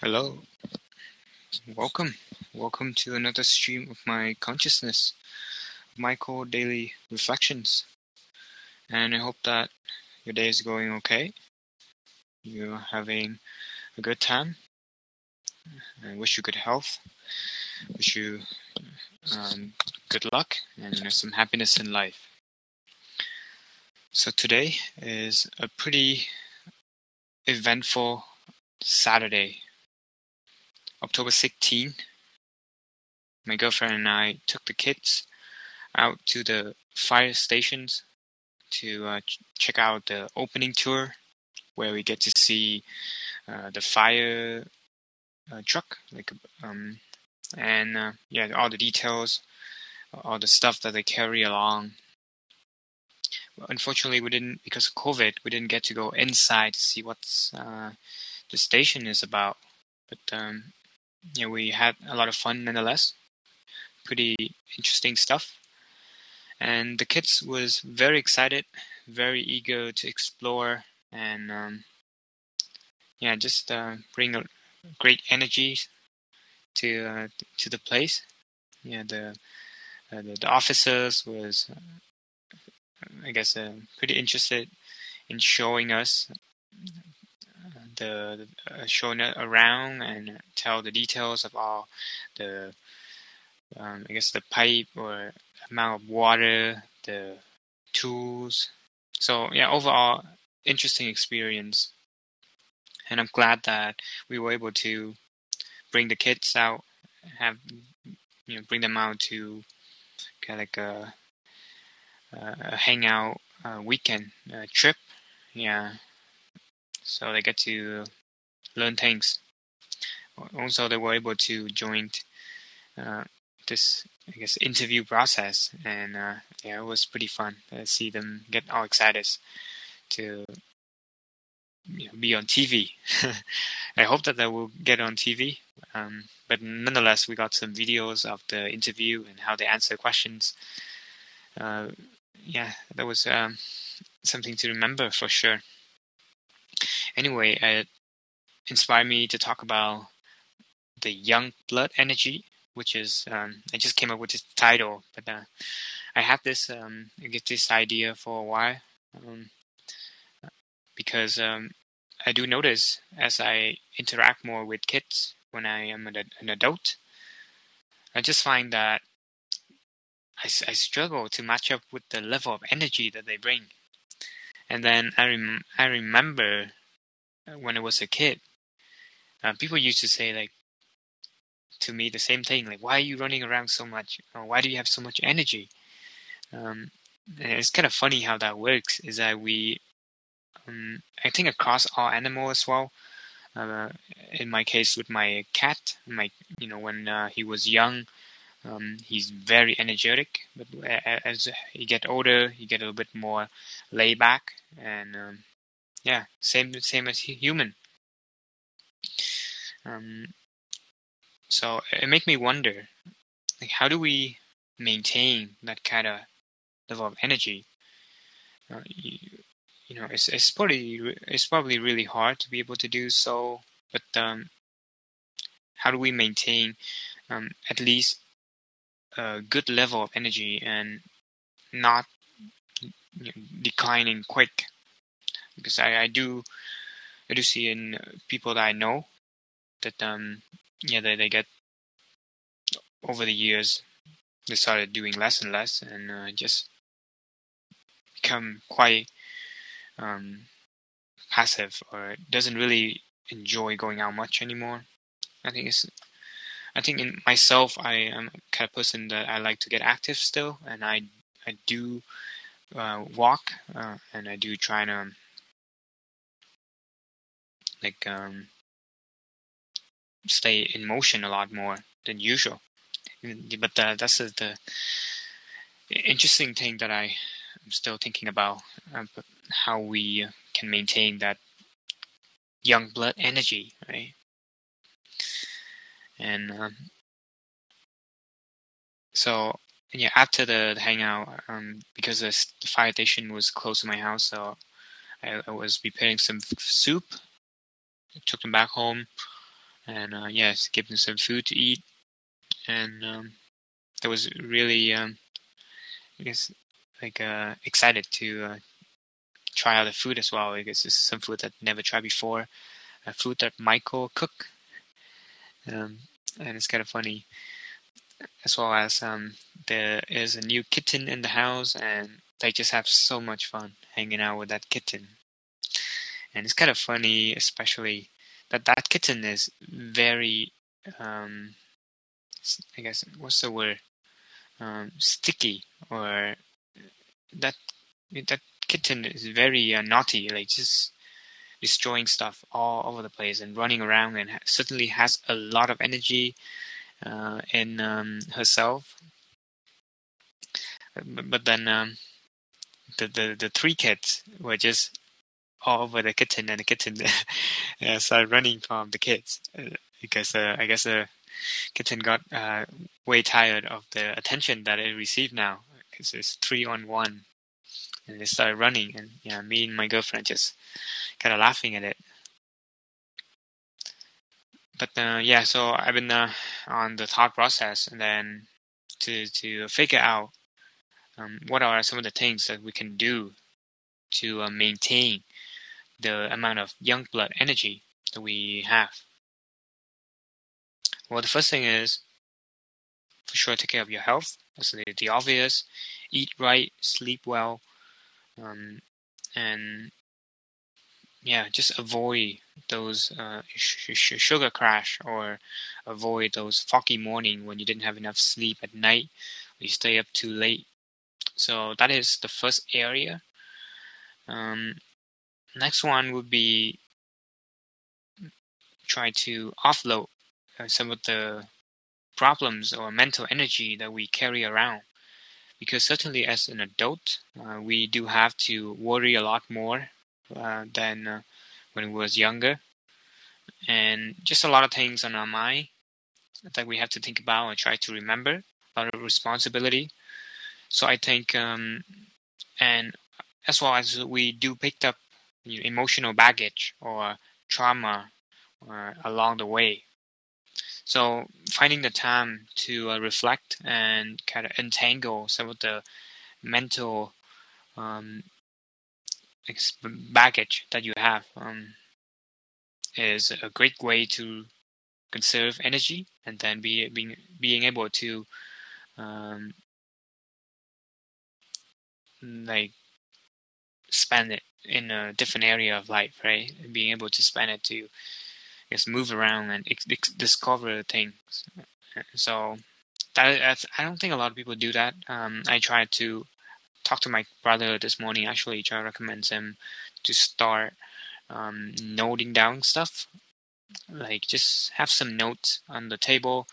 Hello, welcome, welcome to another stream of my consciousness, Michael Daily Reflections. And I hope that your day is going okay. You're having a good time. I wish you good health. Wish you um, good luck and you know some happiness in life. So today is a pretty eventful Saturday October 16, my girlfriend and I took the kids out to the fire stations to uh, ch- check out the opening tour where we get to see uh, the fire uh, truck like um and uh, yeah all the details all the stuff that they carry along. Unfortunately we didn't because of covid we didn't get to go inside to see what uh, the station is about. But um, yeah, we had a lot of fun nonetheless. Pretty interesting stuff. And the kids was very excited, very eager to explore, and um, yeah, just uh, bring a great energy to uh, to the place. Yeah, the uh, the, the, officers was, I guess, uh, pretty interested in showing us the uh, it around and tell the details of all the um, I guess the pipe or amount of water, the tools. So yeah, overall interesting experience, and I'm glad that we were able to bring the kids out, have you know bring them out to kind of like a, a hangout uh, weekend trip. Yeah, so they get to learn things. Also, they were able to join uh, this, I guess, interview process, and uh, yeah, it was pretty fun to see them get all excited to you know, be on TV. I hope that they will get on TV. Um, but nonetheless, we got some videos of the interview and how they answer questions. Uh, yeah, that was um, something to remember for sure anyway, it inspired me to talk about the young blood energy, which is um, I just came up with this title, but uh, I had this um, I get this idea for a while um, because um, I do notice as I interact more with kids when I am an, an adult, I just find that I, I struggle to match up with the level of energy that they bring. And then I rem- I remember when I was a kid, uh, people used to say like to me the same thing, like, "Why are you running around so much? Or why do you have so much energy?" Um, it's kind of funny how that works. Is that we, um, I think across all animals as well. Uh, in my case, with my cat, my you know when uh, he was young, um, he's very energetic. But as he get older, he get a little bit more laid back, and um, yeah, same same as human. Um, so it makes me wonder, like, how do we maintain that kind of level of energy? Uh, you, you, know, it's it's probably it's probably really hard to be able to do so. But um, how do we maintain um, at least a good level of energy and not you know, declining quick? Because I, I do I do see in people that I know that um yeah they, they get over the years they started doing less and less and uh, just become quite um, passive or doesn't really enjoy going out much anymore. I think it's I think in myself I am a kind of person that I like to get active still and I I do uh, walk uh, and I do try to like um, stay in motion a lot more than usual. But uh, that's the, the interesting thing that I am still thinking about uh, how we can maintain that young blood energy, right? And um, so yeah, after the, the hangout, um, because the fire station was close to my house, so I, I was preparing some soup took them back home and uh, yes, give them some food to eat, and um, I was really, um, I guess, like uh, excited to uh, try out the food as well. I guess it's some food that I never tried before, a food that Michael cook, um, and it's kind of funny. As well as um, there is a new kitten in the house, and they just have so much fun hanging out with that kitten. And it's kind of funny, especially that that kitten is very, um, I guess, what's the word? Um, sticky, or that that kitten is very uh, naughty, like just destroying stuff all over the place and running around, and ha- certainly has a lot of energy uh, in um, herself. But, but then um, the, the the three kids were just over the kitten, and the kitten. Uh, started running from the kids. Uh, because uh, I guess the kitten got uh, way tired of the attention that it received now because it's three on one, and they started running, and yeah, me and my girlfriend just kind of laughing at it. But uh, yeah, so I've been uh, on the thought process, and then to to figure out um, what are some of the things that we can do to uh, maintain the amount of young blood energy that we have. Well, the first thing is for sure take care of your health. That's the, the obvious. Eat right, sleep well, um, and yeah, just avoid those uh, sh- sh- sugar crash or avoid those foggy morning when you didn't have enough sleep at night or you stay up too late. So that is the first area. Um, next one would be try to offload uh, some of the problems or mental energy that we carry around. Because certainly as an adult, uh, we do have to worry a lot more uh, than uh, when we was younger. And just a lot of things on our mind that we have to think about and try to remember, a lot of responsibility. So I think, um, and as well as we do pick up emotional baggage or trauma uh, along the way. So finding the time to uh, reflect and kind of entangle some of the mental um, baggage that you have um, is a great way to conserve energy and then be being being able to um, like spend it in a different area of life, right? Being able to spend it to, just move around and ex- discover things. So that I don't think a lot of people do that. Um, I tried to talk to my brother this morning. Actually, try to recommend him to start um, noting down stuff. Like just have some notes on the table.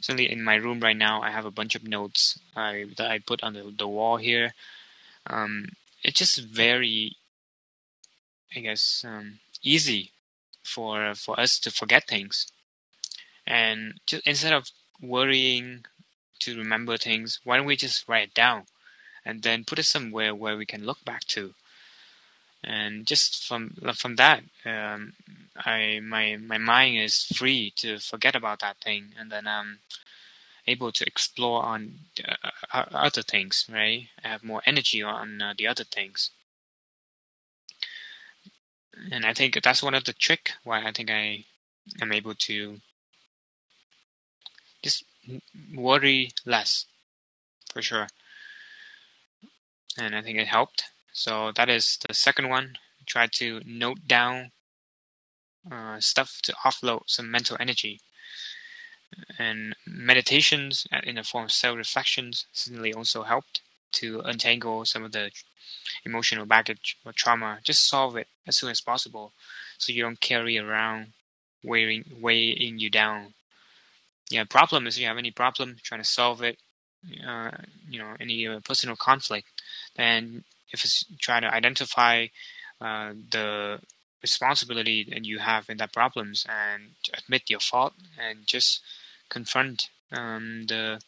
Certainly in my room right now, I have a bunch of notes I, that I put on the, the wall here. Um, it's just very I guess um, easy for for us to forget things, and just, instead of worrying to remember things, why don't we just write it down, and then put it somewhere where we can look back to, and just from from that, um, I my my mind is free to forget about that thing, and then I'm able to explore on uh, other things. Right, I have more energy on uh, the other things and I think that's one of the trick why I think I am able to just worry less for sure. And I think it helped. So that is the second one. Try to note down uh, stuff to offload some mental energy. And meditations in the form of self reflections certainly also helped to untangle some of the emotional baggage or trauma, just solve it as soon as possible so you don't carry around weighing weighing you down. Yeah, problem is if you have any problem trying to solve it, uh, you know, any uh, personal conflict, then if it's trying to identify uh, the responsibility that you have in that problems and admit your fault and just confront um, the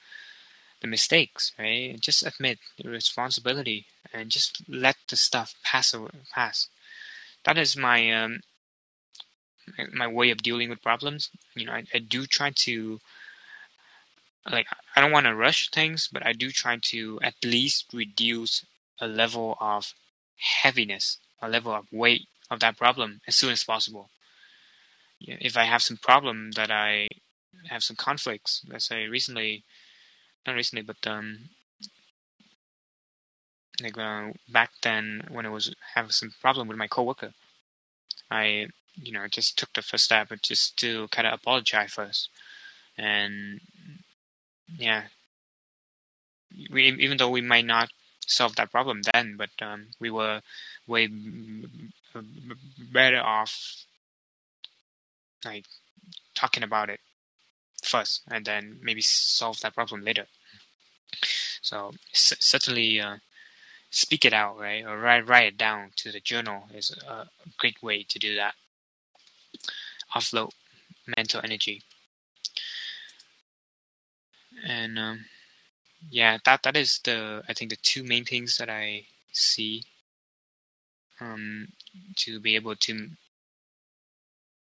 the mistakes, right? Just admit the responsibility and just let the stuff pass pass. That is my um, my way of dealing with problems. You know, I, I do try to like I don't want to rush things, but I do try to at least reduce a level of heaviness, a level of weight of that problem as soon as possible. If I have some problem that I have some conflicts, let's say recently, not recently, but um, like uh, back then when I was having some problem with my coworker, I you know just took the first step, but just to kind of apologize first, and yeah, we even though we might not solve that problem then, but um, we were way better off like talking about it first, and then maybe solve that problem later. So certainly. Uh, speak it out, right? Or write write it down to the journal is a great way to do that. Offload mental energy. And um, yeah, that that is the I think the two main things that I see um, to be able to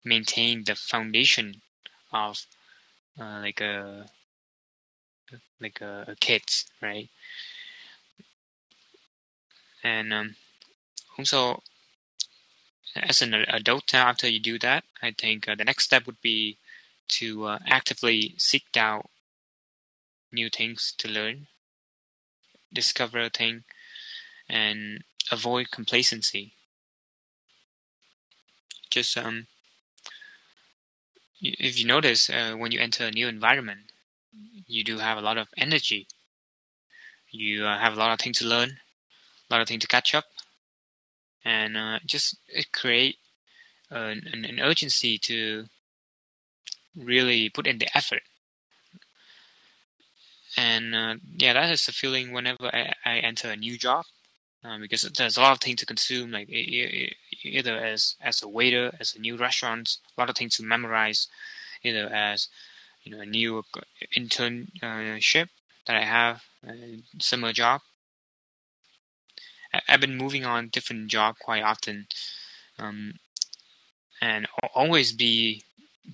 maintain the foundation of uh, like a like a, a kids, right? And um, also, as an adult, after you do that, I think uh, the next step would be to uh, actively seek out new things to learn, discover a thing, and avoid complacency. Just um, if you notice, uh, when you enter a new environment, you do have a lot of energy. You uh, have a lot of things to learn, a lot of things to catch up, and uh, just create an, an, urgency to really put in the effort. And uh, yeah, that is the feeling whenever I, I enter a new job, um, because there's a lot of things to consume, like either as as a waiter, as a new restaurant, a lot of things to memorize, either as you know a new internship that I have, a similar job, I've been moving on different job quite often, um, and always be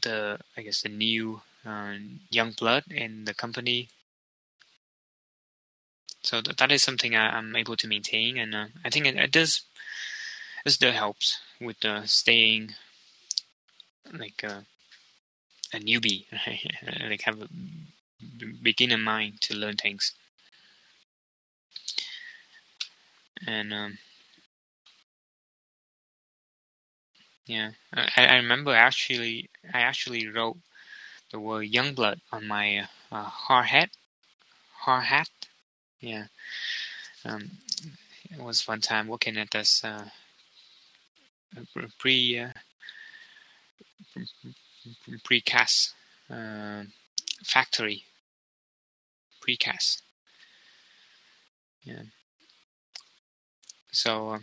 the I guess the new uh, young blood in the company. So th- that is something I, am able to maintain, and uh, I think it, it, does it still helps with uh, staying like uh, a newbie, like have a beginner mind to learn things. and um, yeah, I, I remember actually I actually wrote the word young blood on my uh, hard hat, hard hat. Yeah, um, it was fun time looking at this uh, pre uh, precast uh, factory precast. Yeah. So uh,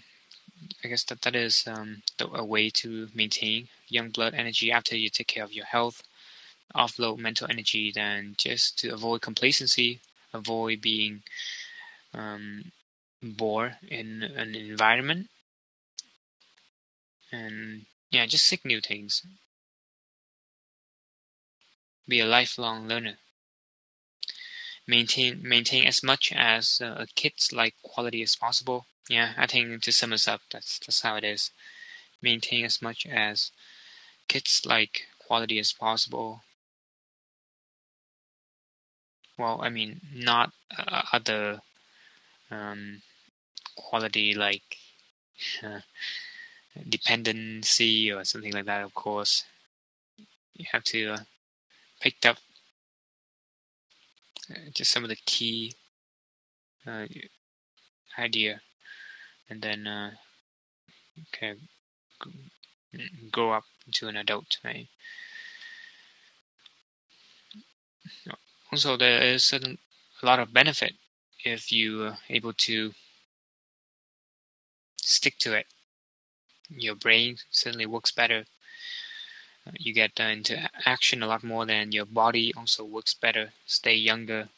I guess that that is um, the, a way to maintain young blood energy after you take care of your health, offload mental energy, then just to avoid complacency, avoid being um, bored in an environment, and yeah, just seek new things. Be a lifelong learner maintain maintain as much as uh, a kid's like quality as possible. Yeah, I think to sum this up, that's that's how it is. Maintain as much as kids like quality as possible. Well, I mean, not uh, other um, quality like uh, dependency or something like that. Of course, you have to uh, pick up uh, just some of the key uh, idea and then uh, okay, grow up into an adult, right? Also, there is a lot of benefit if you are able to stick to it. Your brain certainly works better. You get uh, into action a lot more than your body also works better. Stay younger.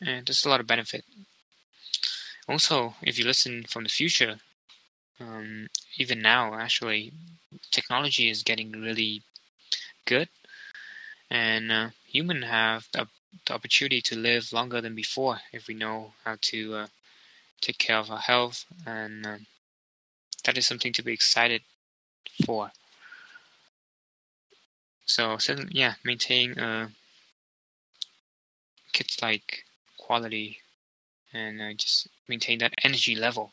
And there's a lot of benefit also, if you listen from the future, um, even now, actually, technology is getting really good, and uh, humans have the, the, opportunity to live longer than before if we know how to uh, take care of our health, and um, that is something to be excited for. So, yeah, maintain uh, kids like quality and uh, just maintain that energy level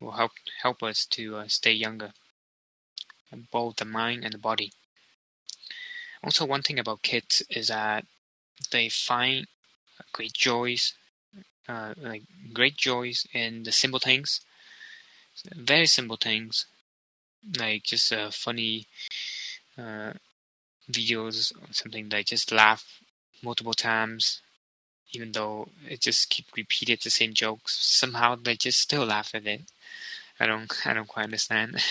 will help help us to uh, stay younger, both the mind and the body. Also, one thing about kids is that they find great joys, uh, like great joys in the simple things, very simple things, like just uh, funny uh, videos or something. They just laugh multiple times, even though it just keep repeated the same jokes. Somehow they just still laugh at it. I don't I don't quite understand.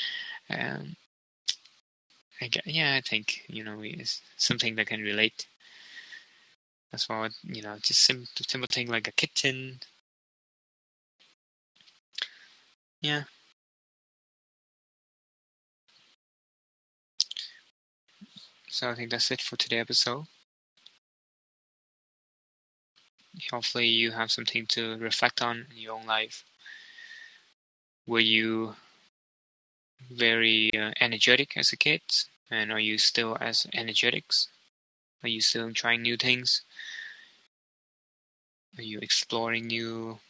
um, I get, yeah, I think you know it's something that can relate. As far you know, just simple simple thing like a kitten. Yeah. So I think that's it for today's episode. Hopefully, you have something to reflect on in your own life. Were you very uh, energetic as a kid? And are you still as energetic? Are you still trying new things? Are you exploring new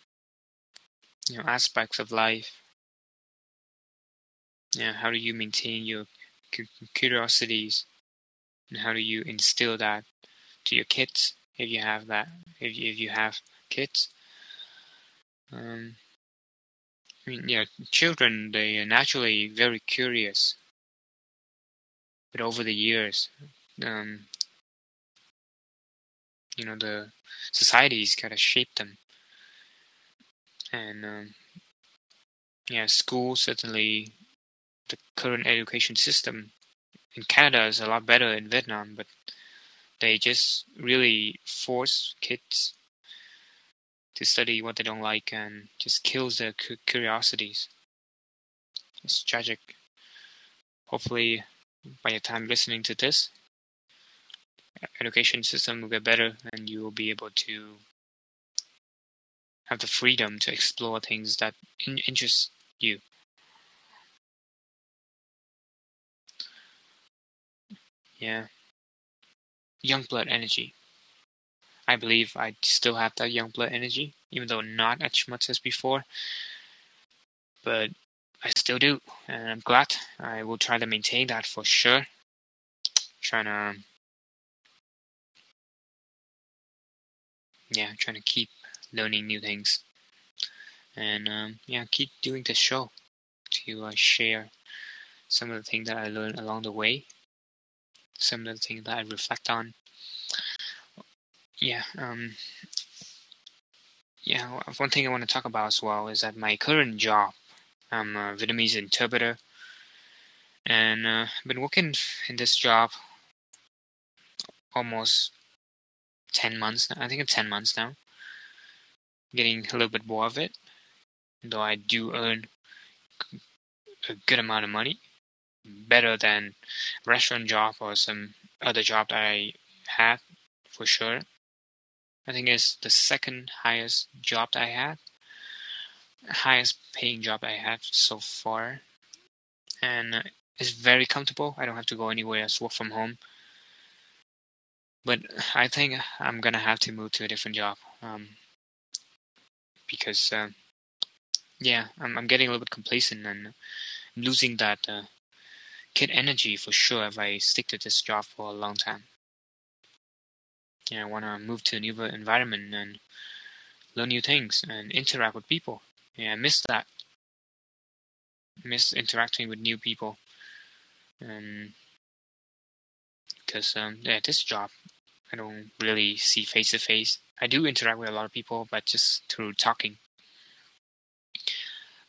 you know, aspects of life? Yeah, how do you maintain your curiosities? And how do you instill that to your kids if you have that, if you, if you have kids? Um, yeah, children, they are naturally very curious. But over the years, um, you know, the society's kind of shaped them. And, um, yeah, school certainly, the current education system in Canada is a lot better in Vietnam, but they just really force kids to study what they don't like and just kills their curiosities. It's tragic. Hopefully, by the time listening to this, education system will get better and you will be able to have the freedom to explore things that in interest you. Yeah. Young blood energy. I believe I still have that young blood energy, even though not as much as before. But I still do, and I'm glad. I will try to maintain that for sure. Trying to, yeah, trying to keep learning new things, and um, yeah, keep doing the show to uh, share some of the things that I learned along the way, some of the things that I reflect on, yeah, um, yeah, one thing I want to talk about as well is that my current job, I'm a Vietnamese interpreter, and uh, I've been working in this job almost 10 months now. I think it's 10 months now. Getting a little bit more of it, though I do earn a good amount of money, better than restaurant job or some other job that I had for sure. I think it's the second highest job I had, highest paying job I had so far, and it's very comfortable. I don't have to go anywhere. I work from home. But I think I'm gonna have to move to a different job um, because, uh, yeah, I'm, I'm getting a little bit complacent and losing that uh, kid energy for sure if I stick to this job for a long time yeah, I want to move to a new environment and learn new things and interact with people. Yeah, I miss that. Miss interacting with new people, because um, yeah, this job, I don't really see face to face. I do interact with a lot of people, but just through talking.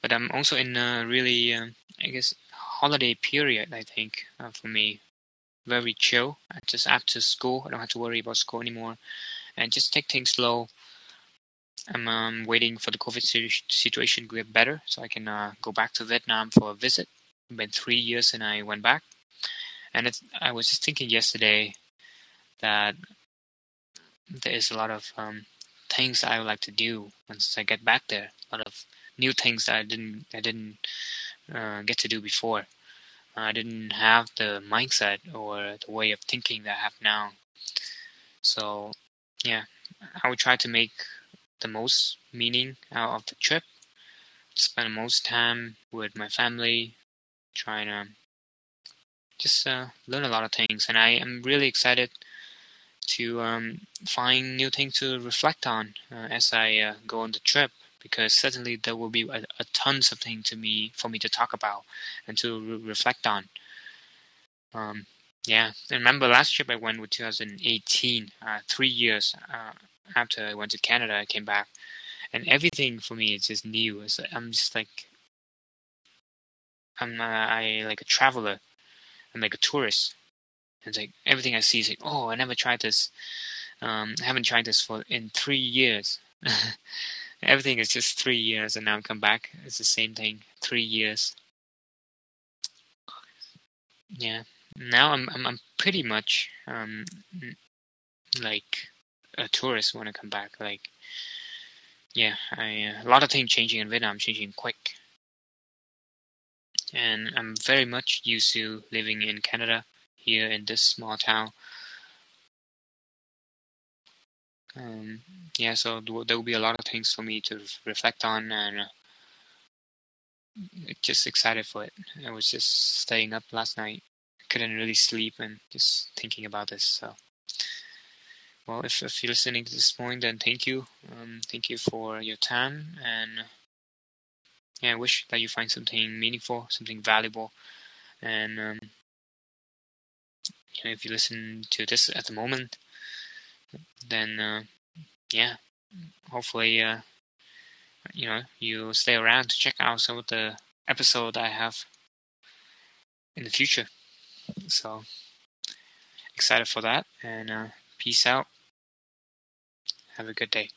But I'm also in a really, uh, I guess, holiday period. I think uh, for me, very chill. Just after school, I don't have to worry about school anymore, and just take things slow. I'm um, waiting for the COVID situation to get better so I can uh, go back to Vietnam for a visit. It's been three years and I went back, and I was just thinking yesterday that there is a lot of um, things I would like to do once I get back there. A lot of new things that I didn't I didn't uh, get to do before. I didn't have the mindset or the way of thinking that I have now. So, yeah, I would try to make the most meaning out of the trip. Spend most time with my family, trying to just uh, learn a lot of things. And I am really excited to um, find new things to reflect on uh, as I uh, go on the trip because suddenly there will be a, a tons of things to me for me to talk about and to re- reflect on. Um, yeah, I remember last trip I went with 2018, uh, three years uh, after I went to Canada, I came back, and everything for me is just new. It's, I'm just like I'm uh, I like a traveler. I'm like a tourist. It's like everything I see is like, oh, I never tried this. Um, I haven't tried this for in three years. everything is just three years, and now I come back. It's the same thing. Three years. Yeah. Now I'm I'm, I'm pretty much um, like a tourist when I come back. Like, yeah, I uh, a lot of things changing in Vietnam, changing quick, and I'm very much used to living in Canada here in this small town. Um, yeah, so there will be a lot of things for me to reflect on, and uh, just excited for it. I was just staying up last night, couldn't really sleep, and just thinking about this. So, well, if, if you're listening to this point, then thank you. Um, thank you for your time, and yeah, I wish that you find something meaningful, something valuable, and um, you know, if you listen to this at the moment, then uh, yeah, hopefully uh, you know you stay around to check out some of the episode I have in the future. So excited for that, and uh, peace out. Have a good day.